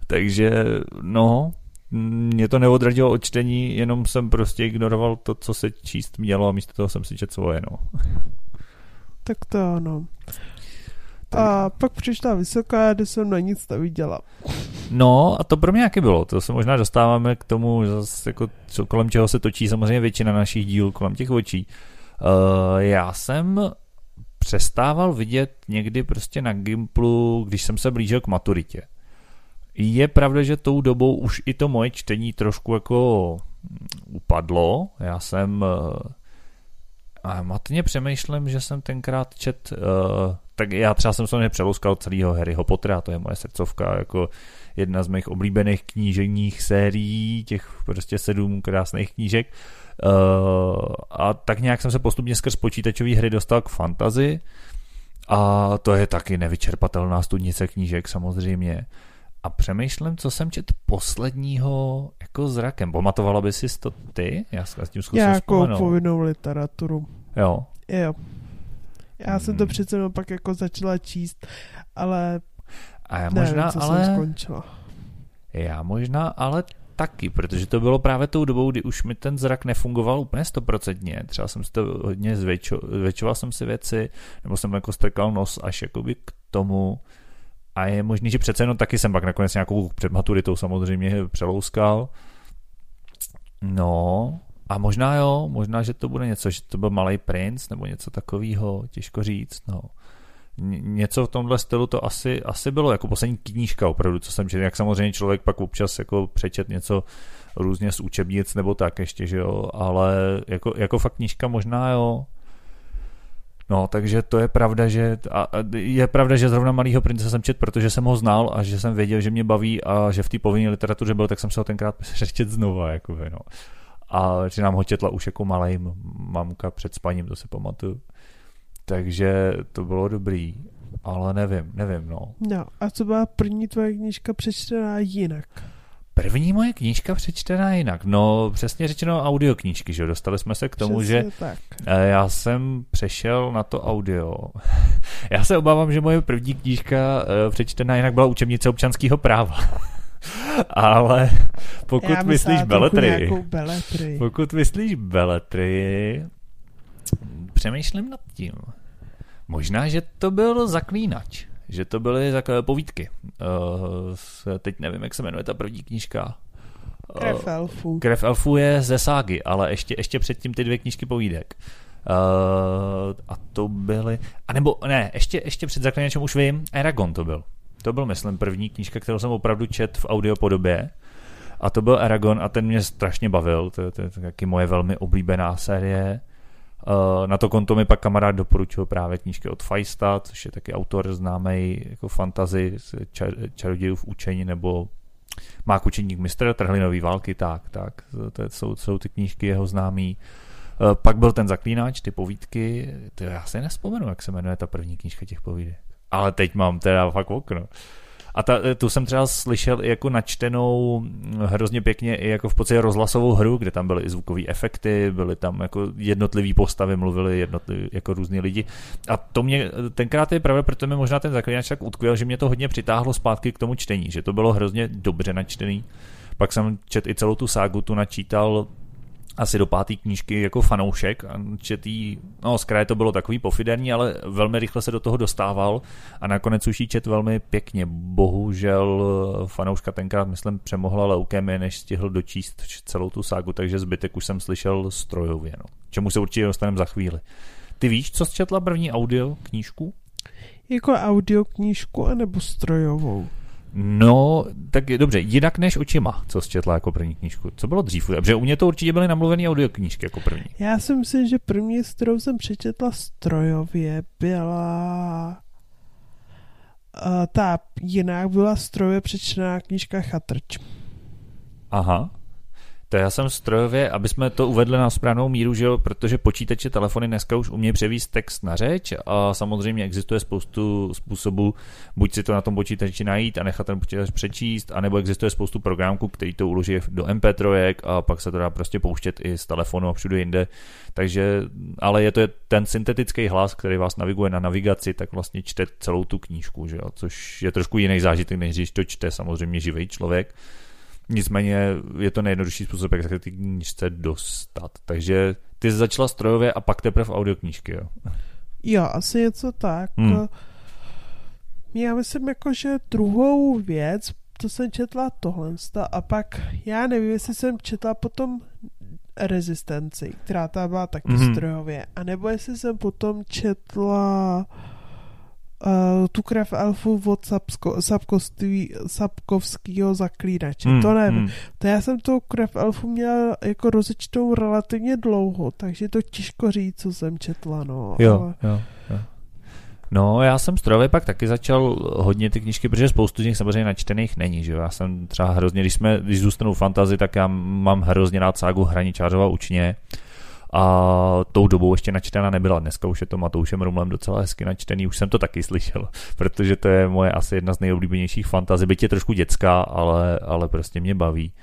Takže, no, mě to neodradilo od čtení, jenom jsem prostě ignoroval to, co se číst mělo a místo toho jsem si četl svoje, no. Tak to ano. A pak přišla vysoká, kde jsem na nic neviděla. No a to pro mě jaký bylo. To se možná dostáváme k tomu, zase jako, co, kolem čeho se točí samozřejmě většina našich dílů, kolem těch očí. Uh, já jsem přestával vidět někdy prostě na Gimplu, když jsem se blížil k maturitě. Je pravda, že tou dobou už i to moje čtení trošku jako upadlo. Já jsem eh, a matně přemýšlím, že jsem tenkrát čet, uh, tak já třeba jsem se přelouskal celého Harryho Pottera, to je moje srdcovka, jako jedna z mých oblíbených kníženích sérií, těch prostě sedm krásných knížek. Uh, a tak nějak jsem se postupně skrz počítačové hry dostal k fantazi a to je taky nevyčerpatelná studnice knížek samozřejmě a přemýšlím, co jsem čet posledního jako zrakem. Pamatovala by si to ty? Já s tím zkusím Nějakou povinnou literaturu. Jo. Jo. Já hmm. jsem to hmm. přece jenom pak jako začala číst, ale a já možná, nevím, co ale... jsem skončila. Já možná, ale taky, protože to bylo právě tou dobou, kdy už mi ten zrak nefungoval úplně stoprocentně. Třeba jsem si to hodně zvětšoval, zvětšoval jsem si věci, nebo jsem jako strkal nos až jakoby k tomu, a je možný, že přece jenom taky jsem pak nakonec nějakou před maturitou samozřejmě přelouskal. No, a možná jo, možná, že to bude něco, že to byl Malý princ nebo něco takového, těžko říct, no. Něco v tomhle stylu to asi, asi bylo jako poslední knížka opravdu, co jsem četl, jak samozřejmě člověk pak občas jako přečet něco různě z učebnic nebo tak ještě, že jo, ale jako, jako fakt knížka možná jo, No, takže to je pravda, že a je pravda, že zrovna Malýho prince jsem čet, protože jsem ho znal a že jsem věděl, že mě baví a že v té povinné literatuře byl, tak jsem se ho tenkrát přečet znova, jako no. A že nám ho četla už jako malý mamka před spaním, to si pamatuju. Takže to bylo dobrý, ale nevím, nevím, no. No, a co byla první tvoje knížka přečtená jinak? První moje knížka přečtená jinak. No, přesně řečeno audioknížky, že Dostali jsme se k tomu, Přesně že tak. eh, já jsem přešel na to audio. já se obávám, že moje první knížka eh, přečtená jinak byla učebnice občanského práva. Ale pokud Já myslíš beletry, beletry. pokud myslíš beletry, přemýšlím nad tím. Možná, že to byl zaklínač. Že to byly takové povídky. Uh, teď nevím, jak se jmenuje ta první knížka. Uh, Krev elfů. Krev elfů je ze ságy, ale ještě, ještě předtím ty dvě knížky povídek. Uh, a to byly... A nebo ne, ještě, ještě před zaklínačem už vím, Eragon to byl. To byl, myslím, první knížka, kterou jsem opravdu čet v audiopodobě. A to byl Eragon a ten mě strašně bavil. To, je- to je taky moje velmi oblíbená série. Uh, na to konto mi pak kamarád doporučil právě knížky od Feista, což je taky autor známý jako fantazy čar, čarodějů v učení nebo má učeník mistr trhlinový války, tak, tak, to jsou, jsou ty knížky jeho známý. Uh, pak byl ten zaklínač, ty povídky, to já si nespomenu, jak se jmenuje ta první knížka těch povídek. Ale teď mám teda fakt okno. A ta, tu jsem třeba slyšel i jako načtenou hm, hrozně pěkně i jako v podstatě rozhlasovou hru, kde tam byly i zvukové efekty, byly tam jako jednotlivý postavy, mluvili jednotlivý, jako různí lidi. A to mě tenkrát je pravda, protože mi možná ten zaklínač tak utkvěl, že mě to hodně přitáhlo zpátky k tomu čtení, že to bylo hrozně dobře načtený. Pak jsem čet i celou tu ságu, tu načítal asi do páté knížky jako fanoušek četý, no zkrátka to bylo takový pofiderní, ale velmi rychle se do toho dostával a nakonec už jí čet velmi pěkně. Bohužel fanouška tenkrát, myslím, přemohla leukémie, než stihl dočíst celou tu ságu, takže zbytek už jsem slyšel strojově, no. Čemu se určitě dostaneme za chvíli. Ty víš, co jsi četla první audio knížku? Jako audioknížku anebo strojovou. No, tak je dobře, jinak než očima, co četla jako první knížku. Co bylo dřív? Protože u mě to určitě byly namluvené audioknížky jako první. Já si myslím, že první, s kterou jsem přečetla strojově, byla... Uh, ta jinak byla strojově přečtená knížka Chatrč. Aha. To já jsem strojově, aby jsme to uvedli na správnou míru, že jo, protože počítače, telefony dneska už umějí převíst text na řeč a samozřejmě existuje spoustu způsobů, buď si to na tom počítači najít a nechat ten počítač přečíst, anebo existuje spoustu programků, který to uloží do MP3 a pak se to dá prostě pouštět i z telefonu a všude jinde. Takže, ale je to ten syntetický hlas, který vás naviguje na navigaci, tak vlastně čte celou tu knížku, že jo, což je trošku jiný zážitek, než když to čte samozřejmě živý člověk. Nicméně je to nejjednodušší způsob, jak se k té knížce dostat. Takže ty jsi začala strojově a pak teprve audioknížky, jo? Jo, asi něco tak. Hmm. Já myslím jako, že druhou věc, to jsem četla tohle a pak, já nevím, jestli jsem četla potom rezistenci, která ta byla taky mm-hmm. strojově, anebo jestli jsem potom četla uh, tu krev elfů od Sapsko, Sapkovství, Sapkovského zaklínače. Hmm, to nevím. hmm. To já jsem tu krev elfů měla jako rozečtou relativně dlouho, takže to těžko říct, co jsem četla, no. Jo, ale... jo, jo. No, já jsem strojově pak taky začal hodně ty knížky, protože spoustu z nich samozřejmě načtených není, že jo. Já jsem třeba hrozně, když jsme, když zůstanu v fantazi, tak já mám hrozně rád ságu Hraničářova učně. A tou dobou ještě načtena nebyla. Dneska už je to Matoušem Rumlem docela hezky načtený, už jsem to taky slyšel, protože to je moje asi jedna z nejoblíbenějších fantazy, byť je trošku dětská, ale, ale prostě mě baví.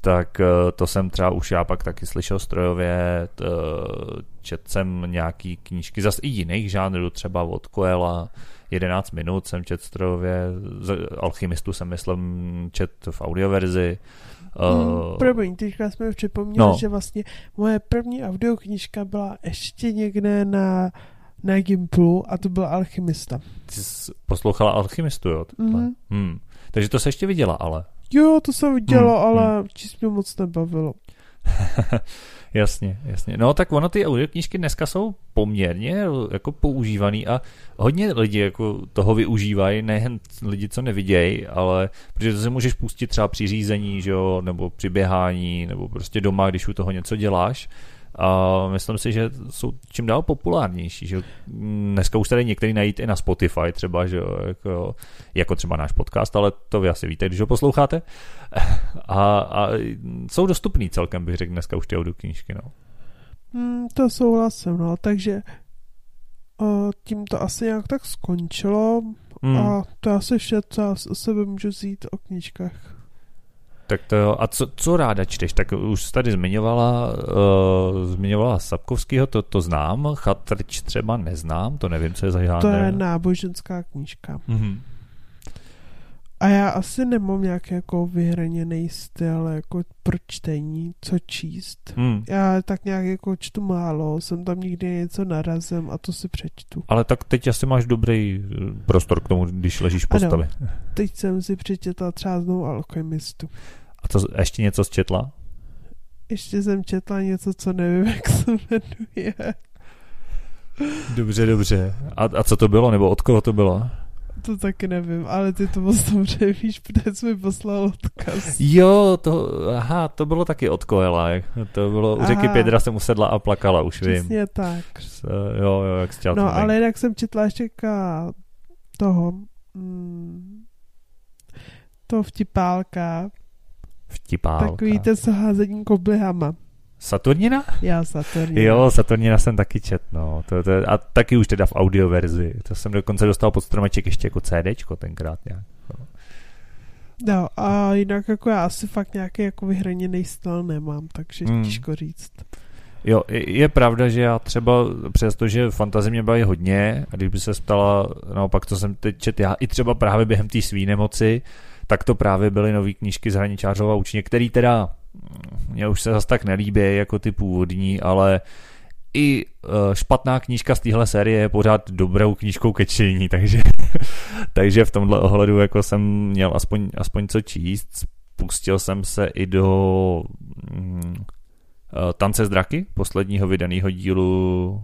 Tak eh, to jsem třeba už já pak taky slyšel strojově, t, čet jsem nějaký knížky zase i jiných žánrů, třeba od Koela, 11 minut jsem čet strojově, z Alchymistu jsem myslím čet v audioverzi. Hmm, promiň, teďka jsme mi připomněli, no. že vlastně moje první audioknižka byla ještě někde na, na Gimplu a to byl Alchymista. Ty jsi poslouchala Alchymistu, jo? Mhm. Hmm. Takže to se ještě viděla, ale. Jo, to jsem viděla, Hmm, ale číst mě moc nebavilo. Jasně, jasně. No tak ono ty audioknížky dneska jsou poměrně jako používaný a hodně lidí jako toho využívají, nejen lidi, co nevidějí, ale protože to si můžeš pustit třeba při řízení, že jo, nebo při běhání, nebo prostě doma, když u toho něco děláš. A myslím si, že jsou čím dál populárnější. Že dneska už tady některý najít i na Spotify třeba, že jako, jako třeba náš podcast, ale to vy asi víte, když ho posloucháte. A, a jsou dostupný celkem, bych řekl, dneska už ty audioknížky. No. Hmm, to souhlasím, no, takže uh, tím to asi nějak tak skončilo hmm. a to je asi vše, co já o sebe můžu vzít o knížkách. Tak to. A co, co ráda čteš? Tak už jsi tady zmiňovala, uh, zmiňovala Sapkovského, to, to znám, Chatrč třeba neznám, to nevím, co je za. To je náboženská knížka. Mm-hmm. A já asi nemám nějaký jako vyhraněný styl jako pro čtení, co číst. Hmm. Já tak nějak jako čtu málo, jsem tam někdy něco narazem a to si přečtu. Ale tak teď asi máš dobrý eh, prostor k tomu, když ležíš postavy. Ano, teď jsem si přečetla třeba znovu Alchemistu. A to ještě něco zčetla? Ještě jsem četla něco, co nevím, jak se jmenuje. Dobře, dobře. A, a co to bylo, nebo od koho to bylo? To taky nevím, ale ty to moc dobře víš, protože jsi mi poslal odkaz. Jo, to, aha, to bylo taky od Koela. To bylo, u řeky Pědra jsem usedla a plakala, už Přesně vím. Přesně tak. Jo, jo, jak chtěl No, ale jinak jsem četla ještě toho, mm, toho vtipálka. Vtipálka. Takový ten házení koblihama. Saturnina? Já Saturnina. Jo, Saturnina jsem taky čet, no. To, to, a taky už teda v audioverzi. To jsem dokonce dostal pod stromeček ještě jako CDčko tenkrát nějak. No. no a jinak jako já asi fakt nějaký jako vyhraněný styl nemám, takže hmm. těžko říct. Jo, je pravda, že já třeba přesto, že fantazie mě baví hodně, a když by se stala naopak, co jsem teď čet já, i třeba právě během té svý nemoci, tak to právě byly nové knížky z Hraničářova učně, který teda mě už se zase tak nelíbí jako ty původní, ale i e, špatná knížka z téhle série je pořád dobrou knížkou ke čtení, takže, takže v tomhle ohledu jako jsem měl aspoň, aspoň co číst. Pustil jsem se i do mm, e, Tance z draky, posledního vydaného dílu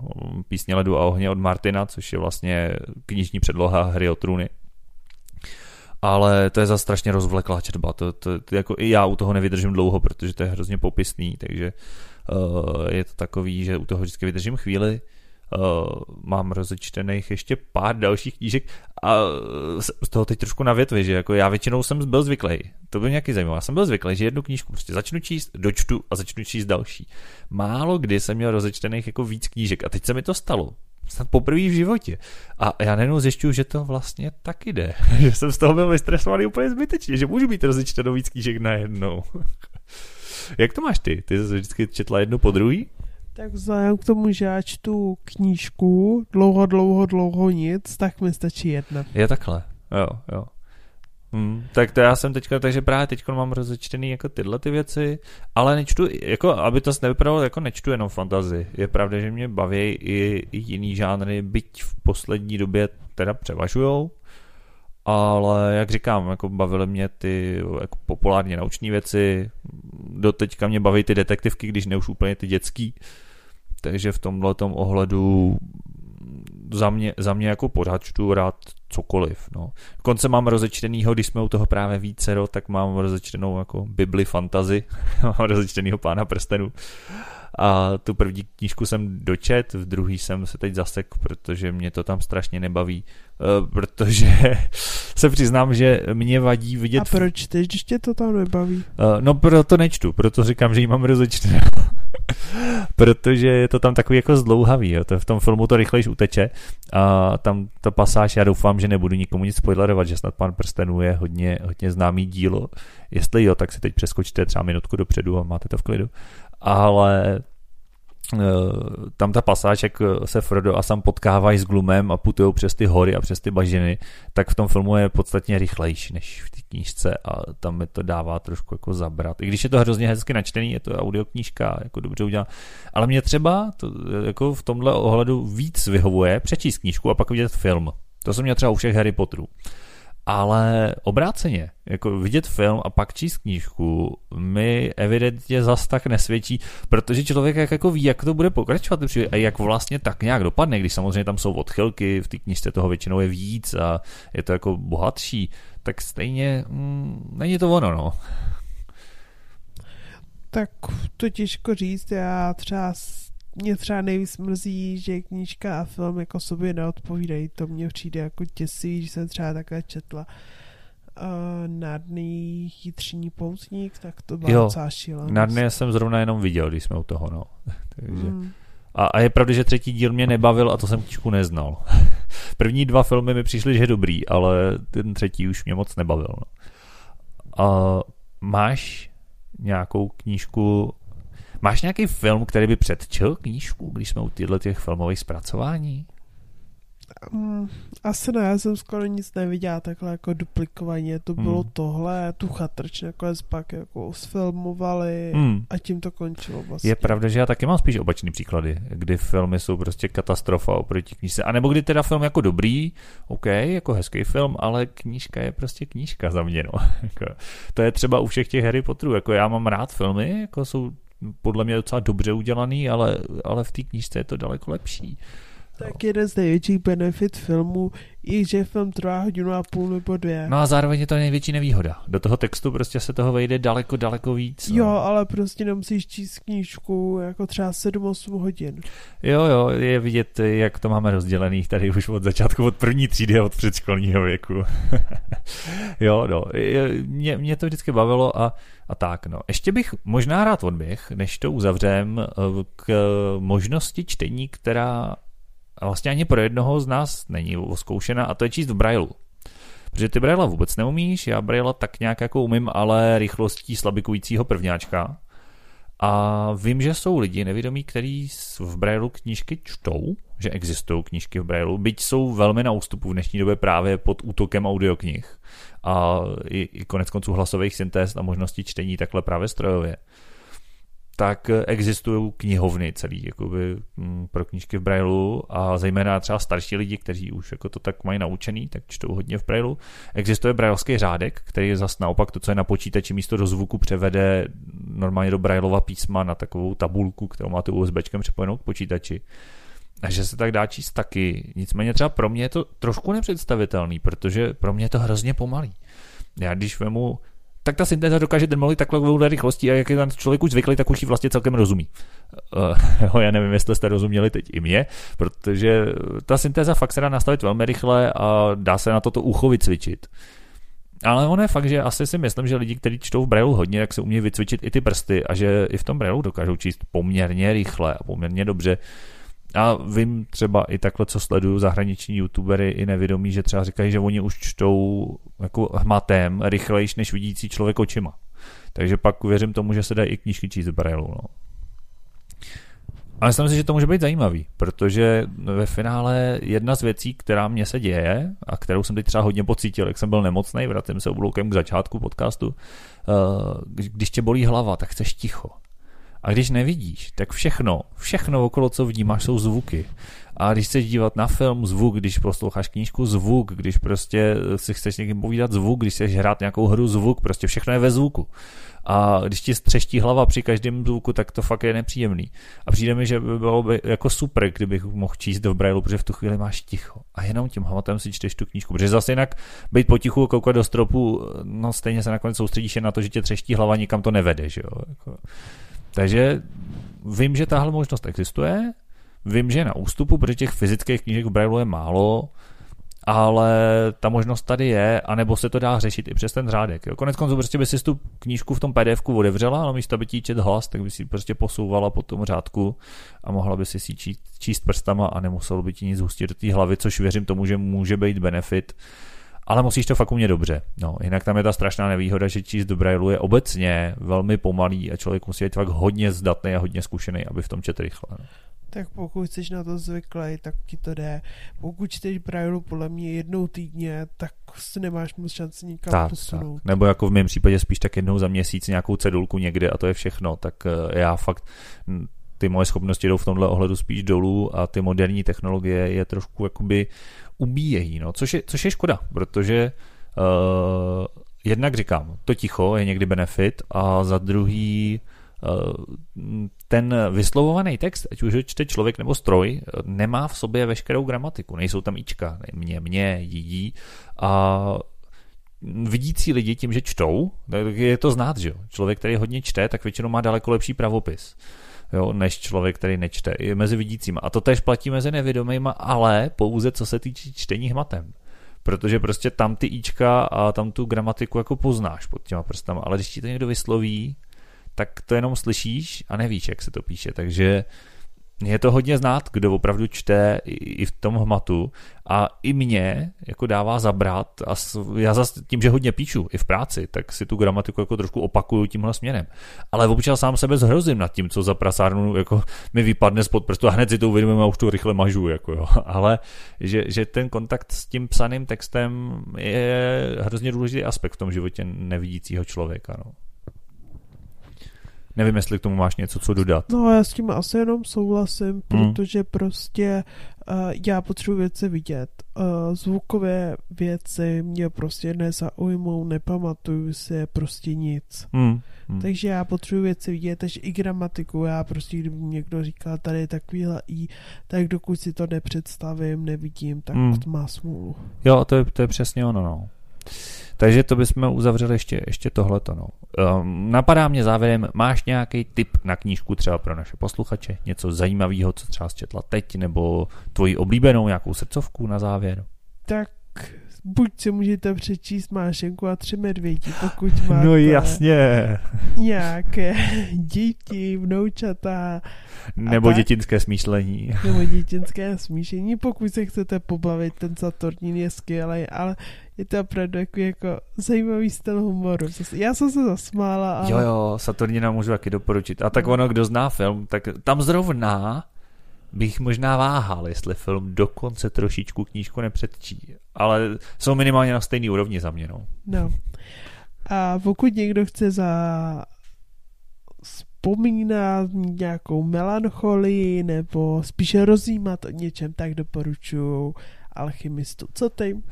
Písně ledu a ohně od Martina, což je vlastně knižní předloha hry o trůny ale to je za strašně rozvleklá četba. To, to, to, jako i já u toho nevydržím dlouho, protože to je hrozně popisný, takže uh, je to takový, že u toho vždycky vydržím chvíli. Uh, mám rozečtených ještě pár dalších knížek a z toho teď trošku na větvi, že jako já většinou jsem byl zvyklý. To by nějaký zajímavé. Já jsem byl zvyklý, že jednu knížku prostě začnu číst, dočtu a začnu číst další. Málo kdy jsem měl rozečtených jako víc knížek a teď se mi to stalo snad poprvé v životě. A já najednou zjišťuju, že to vlastně taky jde. že jsem z toho byl vystresovaný úplně zbytečně, že můžu být rozečteno víc knížek najednou. Jak to máš ty? Ty jsi vždycky četla jednu po druhý? Tak vzhledem k tomu, že já čtu knížku dlouho, dlouho, dlouho nic, tak mi stačí jedna. Je takhle, jo, jo. Hmm, tak to já jsem teďka, takže právě teď mám rozečtený jako tyhle ty věci, ale nečtu, jako aby to nevypadalo, jako nečtu jenom fantazy. Je pravda, že mě baví i, i jiný žánry, byť v poslední době teda převažujou, ale jak říkám, jako bavily mě ty jako populárně nauční věci, do teďka mě baví ty detektivky, když ne už úplně ty dětský, takže v tomhle ohledu za mě, za mě jako pořád čtu rád cokoliv. No. Dokonce mám rozečtenýho, když jsme u toho právě vícero, tak mám rozečtenou jako Bibli fantazy, mám rozečtenýho pána prstenů. A tu první knížku jsem dočet, v druhý jsem se teď zasek, protože mě to tam strašně nebaví, uh, protože se přiznám, že mě vadí vidět... A proč teď, když tě to tam nebaví? Uh, no proto nečtu, proto říkám, že ji mám rozečtenou. protože je to tam takový jako zdlouhavý, jo. To v tom filmu to rychlejš uteče a tam ta pasáž, já doufám, že nebudu nikomu nic spoilerovat, že snad Pán prstenů je hodně, hodně známý dílo. Jestli jo, tak si teď přeskočte třeba minutku dopředu a máte to v klidu ale tam ta pasáž, jak se Frodo a Sam potkávají s Glumem a putují přes ty hory a přes ty bažiny, tak v tom filmu je podstatně rychlejší než v té knížce a tam mi to dává trošku jako zabrat. I když je to hrozně hezky načtený, je to audioknížka, jako dobře udělá. Ale mě třeba to, jako v tomhle ohledu víc vyhovuje přečíst knížku a pak vidět film. To jsem měl třeba u všech Harry Potterů. Ale obráceně, jako vidět film a pak číst knížku, mi evidentně zas tak nesvědčí, protože člověk jak jako ví, jak to bude pokračovat a jak vlastně tak nějak dopadne, když samozřejmě tam jsou odchylky, v té knižce toho většinou je víc a je to jako bohatší, tak stejně mm, není to ono, no. Tak to těžko říct, já třeba mě třeba nejvíc mrzí, že knížka a film jako sobě neodpovídají. To mě přijde jako těsí, že jsem třeba takhle četla uh, Nádný chytřiní poutník, tak to bylo docela šílenost. Nádný jsem zrovna jenom viděl, když jsme u toho, no. Takže... Hmm. A, a je pravda, že třetí díl mě nebavil a to jsem knížku neznal. První dva filmy mi přišly, že je dobrý, ale ten třetí už mě moc nebavil. No. A máš nějakou knížku Máš nějaký film, který by předčil knížku, když jsme u těchto těch filmových zpracování? Um, asi ne, já jsem skoro nic neviděla takhle jako duplikovaně, to bylo hmm. tohle, tu chatrč nakonec pak jako sfilmovali hmm. a tím to končilo vlastně. Je pravda, že já taky mám spíš obačný příklady, kdy filmy jsou prostě katastrofa oproti knížce, a nebo kdy teda film jako dobrý, OK, jako hezký film, ale knížka je prostě knížka za mě, no. Jako, to je třeba u všech těch Harry Potterů, jako já mám rád filmy, jako jsou podle mě docela dobře udělaný, ale, ale v té knížce je to daleko lepší. Tak jeden z největších benefit filmu je, že film trvá hodinu a půl nebo dvě. No a zároveň je to největší nevýhoda. Do toho textu prostě se toho vejde daleko, daleko víc. No. Jo, ale prostě nemusíš číst knížku jako třeba 7-8 hodin. Jo, jo, je vidět, jak to máme rozdělených tady už od začátku, od první třídy a od předškolního věku. jo, no, mě, mě to vždycky bavilo a, a tak, no. Ještě bych možná rád odběh, než to uzavřem, k možnosti čtení, která vlastně ani pro jednoho z nás není zkoušena a to je číst v Braillu. Protože ty Braille vůbec neumíš, já Braille tak nějak jako umím, ale rychlostí slabikujícího prvňáčka. A vím, že jsou lidi nevědomí, kteří v Braillu knížky čtou, že existují knížky v Braillu, byť jsou velmi na ústupu v dnešní době právě pod útokem audioknih a i, i konec konců hlasových syntéz a možností čtení takhle právě strojově tak existují knihovny celý jakoby, mm, pro knížky v Braillu a zejména třeba starší lidi, kteří už jako to tak mají naučený, tak čtou hodně v Braillu. Existuje Braillovský řádek, který je zas naopak to, co je na počítači místo do zvuku převede normálně do Braillova písma na takovou tabulku, kterou máte USBčkem připojenou k počítači. A že se tak dá číst taky. Nicméně třeba pro mě je to trošku nepředstavitelný, protože pro mě je to hrozně pomalý. Já když vemu tak ta syntéza dokáže demolovat takhle rychlosti a jak je ten člověk už zvyklý, tak už ji vlastně celkem rozumí. Uh, já nevím, jestli jste rozuměli teď i mě, protože ta syntéza fakt se dá nastavit velmi rychle a dá se na toto ucho vycvičit. Ale ono je fakt, že asi si myslím, že lidi, kteří čtou v Braille hodně, jak se umí vycvičit i ty prsty a že i v tom Braille dokážou číst poměrně rychle a poměrně dobře. A vím třeba i takhle, co sleduju zahraniční youtubery i nevědomí, že třeba říkají, že oni už čtou jako hmatem rychlejš než vidící člověk očima. Takže pak věřím tomu, že se dají i knížky číst v Braillu. No. A myslím si, že to může být zajímavý, protože ve finále jedna z věcí, která mě se děje a kterou jsem teď třeba hodně pocítil, jak jsem byl nemocný, vracím se obloukem k začátku podcastu, eh, když tě bolí hlava, tak chceš ticho. A když nevidíš, tak všechno, všechno okolo, co vnímáš, jsou zvuky. A když chceš dívat na film, zvuk, když posloucháš knížku, zvuk, když prostě si chceš někým povídat zvuk, když chceš hrát nějakou hru, zvuk, prostě všechno je ve zvuku. A když ti střeští hlava při každém zvuku, tak to fakt je nepříjemný. A přijde mi, že by bylo by jako super, kdybych mohl číst v Braille, protože v tu chvíli máš ticho. A jenom tím hmatem si čteš tu knížku. Protože zase jinak být potichu, koukat do stropu, no stejně se nakonec soustředíš na to, že tě třeští hlava, nikam to nevede, že jo. Jako takže vím, že tahle možnost existuje, vím, že je na ústupu, protože těch fyzických knížek v Braille je málo, ale ta možnost tady je, anebo se to dá řešit i přes ten řádek. Jo. Konec konců prostě by si tu knížku v tom pdf otevřela, ale místo by ti čet hlas, tak by si prostě posouvala po tom řádku a mohla by si si číst, číst prstama a nemuselo by ti nic hustit do té hlavy, což věřím tomu, že může být benefit ale musíš to fakt umět dobře. No, jinak tam je ta strašná nevýhoda, že číst do Braille je obecně velmi pomalý a člověk musí být fakt hodně zdatný a hodně zkušený, aby v tom četl rychle. No. Tak pokud jsi na to zvyklý, tak ti to jde. Pokud čteš Braille podle mě jednou týdně, tak si nemáš moc šanci nikam tak, posunout. Tak. Nebo jako v mém případě spíš tak jednou za měsíc nějakou cedulku někde a to je všechno. Tak eh, já fakt ty moje schopnosti jdou v tomhle ohledu spíš dolů a ty moderní technologie je trošku jakoby ubíjejí, no, což, je, což je škoda, protože Uh, jednak říkám, to ticho je někdy benefit a za druhý ten vyslovovaný text, ať už ho čte člověk nebo stroj, nemá v sobě veškerou gramatiku. Nejsou tam ička, mě, mě, jí a vidící lidi tím, že čtou, tak je to znát, že jo. Člověk, který hodně čte, tak většinou má daleko lepší pravopis jo, než člověk, který nečte. I mezi vidícíma. A to tež platí mezi nevědomýma, ale pouze co se týče čtení hmatem. Protože prostě tam ty ička a tam tu gramatiku jako poznáš pod těma prstama. Ale když ti to někdo vysloví, tak to jenom slyšíš a nevíš, jak se to píše. Takže je to hodně znát, kdo opravdu čte i v tom hmatu a i mě jako dává zabrat a já zase tím, že hodně píšu i v práci, tak si tu gramatiku jako trošku opakuju tímhle směrem. Ale občas sám sebe zhrozím nad tím, co za prasárnu jako mi vypadne spod prstu a hned si to uvědomím a už to rychle mažu. Jako jo. Ale že, že ten kontakt s tím psaným textem je hrozně důležitý aspekt v tom životě nevidícího člověka. No. Nevím, jestli k tomu máš něco, co dodat. No, já s tím asi jenom souhlasím, hmm. protože prostě uh, já potřebuji věci vidět. Uh, zvukové věci mě prostě nezaujmou, nepamatuju si prostě nic. Hmm. Hmm. Takže já potřebuji věci vidět, takže i gramatiku, já prostě, kdyby někdo říkal, tady je takovýhle i, tak dokud si to nepředstavím, nevidím, tak hmm. má smůlu. Jo, to je, to je přesně ono, no. Takže to bychom uzavřeli ještě, ještě tohleto. No. Um, napadá mě závěrem, máš nějaký tip na knížku třeba pro naše posluchače? Něco zajímavého, co třeba zčetla teď, nebo tvoji oblíbenou nějakou srdcovku na závěr? Tak buď si můžete přečíst Mášenku a tři medvědi, pokud máte no jasně. nějaké děti, vnoučata. Nebo tak, dětinské smýšlení. Nebo dětinské smýšlení, pokud se chcete pobavit, ten Saturnín je skvělý, ale je to opravdu jako, jako zajímavý styl humoru. Já jsem se zasmála. Ale... Jo, jo, Saturnina můžu taky doporučit. A tak no. ono, kdo zná film, tak tam zrovna bych možná váhal, jestli film dokonce trošičku knížku nepředčí. Ale jsou minimálně na stejný úrovni za mě. No. no. A pokud někdo chce za vzpomínat nějakou melancholii nebo spíše rozjímat o něčem, tak doporučuji Alchymistu. Co ty?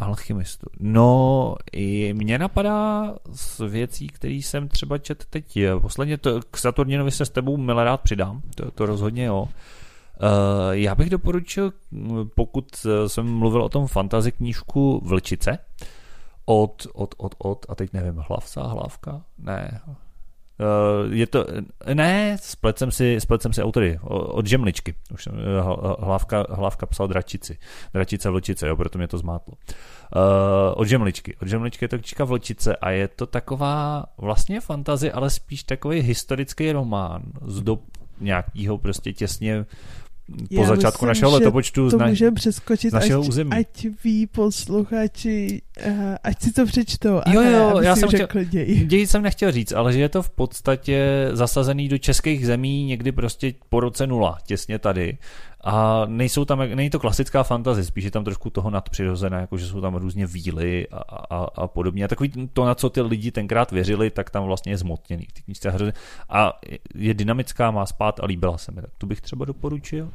Alchymistu. No, i mě napadá z věcí, které jsem třeba čet teď. Posledně to, k Saturninovi se s tebou milé rád přidám, to, to rozhodně jo. Uh, já bych doporučil, pokud jsem mluvil o tom fantazi knížku Vlčice, od, od, od, od, a teď nevím, hlavca, hlavka? Ne, je to, ne, splet jsem si, splet jsem si autory, od Žemličky. Už jsem, hlávka, hlávka psal Dračici. Dračice Vlčice, jo, proto mě to zmátlo. Uh, od Žemličky. Od Žemličky je to knížka Vlčice a je to taková vlastně fantazie, ale spíš takový historický román z dob nějakého prostě těsně po Já začátku myslím, našeho letopočtu to na, můžeme přeskočit, našeho ať, území. ať ví posluchači, uh, ať si to přečtou. Jo, jo, já jsem chtěl, děj. děj jsem nechtěl říct, ale že je to v podstatě zasazený do českých zemí někdy prostě po roce nula, těsně tady. A nejsou tam, není to klasická fantazie, spíš je tam trošku toho nadpřirozené, jako že jsou tam různě víly a, a, a podobně. A takový to, na co ty lidi tenkrát věřili, tak tam vlastně je zmotněný. A je dynamická, má spát a líbila se mi. Tak tu bych třeba doporučil.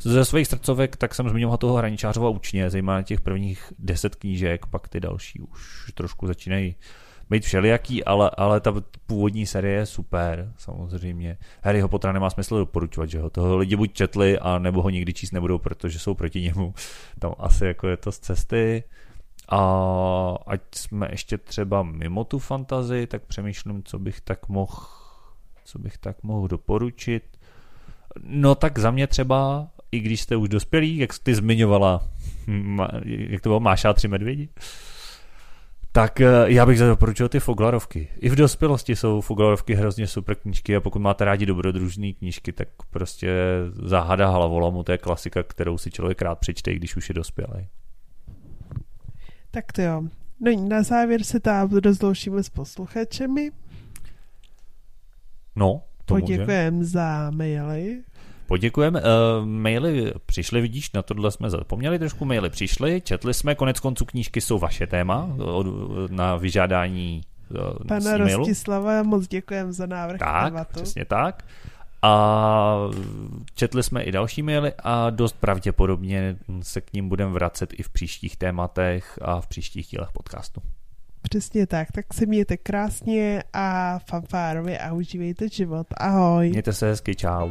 Ze svých srdcovek tak jsem zmiňoval toho Hraničářova učně, zejména těch prvních deset knížek, pak ty další už trošku začínají být všelijaký, ale, ale ta původní série je super, samozřejmě. Harryho Pottera nemá smysl doporučovat, že ho toho lidi buď četli, a nebo ho nikdy číst nebudou, protože jsou proti němu. Tam asi jako je to z cesty. A ať jsme ještě třeba mimo tu fantazii, tak přemýšlím, co bych tak mohl co bych tak mohl doporučit. No tak za mě třeba, i když jste už dospělí, jak ty zmiňovala, jak to bylo, Máša tři medvědi, tak eh, já bych doporučil ty Foglarovky. I v dospělosti jsou Foglarovky hrozně super knížky a pokud máte rádi dobrodružné knížky, tak prostě Záhada hlavolomu, to je klasika, kterou si člověk rád přečte, když už je dospělý. Tak to jo. No na závěr se tam rozloučíme s posluchačemi. No, to Poděkujeme za maily. Poděkujeme. Uh, maily přišly, vidíš, na tohle jsme zapomněli trošku. Maily přišly, četli jsme, konec konců knížky jsou vaše téma od, na vyžádání uh, Pana Rostislava, moc děkujeme za návrh tak, tématu. přesně tak. A četli jsme i další maily a dost pravděpodobně se k ním budeme vracet i v příštích tématech a v příštích dílech podcastu. Přesně tak, tak se mějte krásně a fanfárově a užívejte život. Ahoj. Mějte se hezky, čau.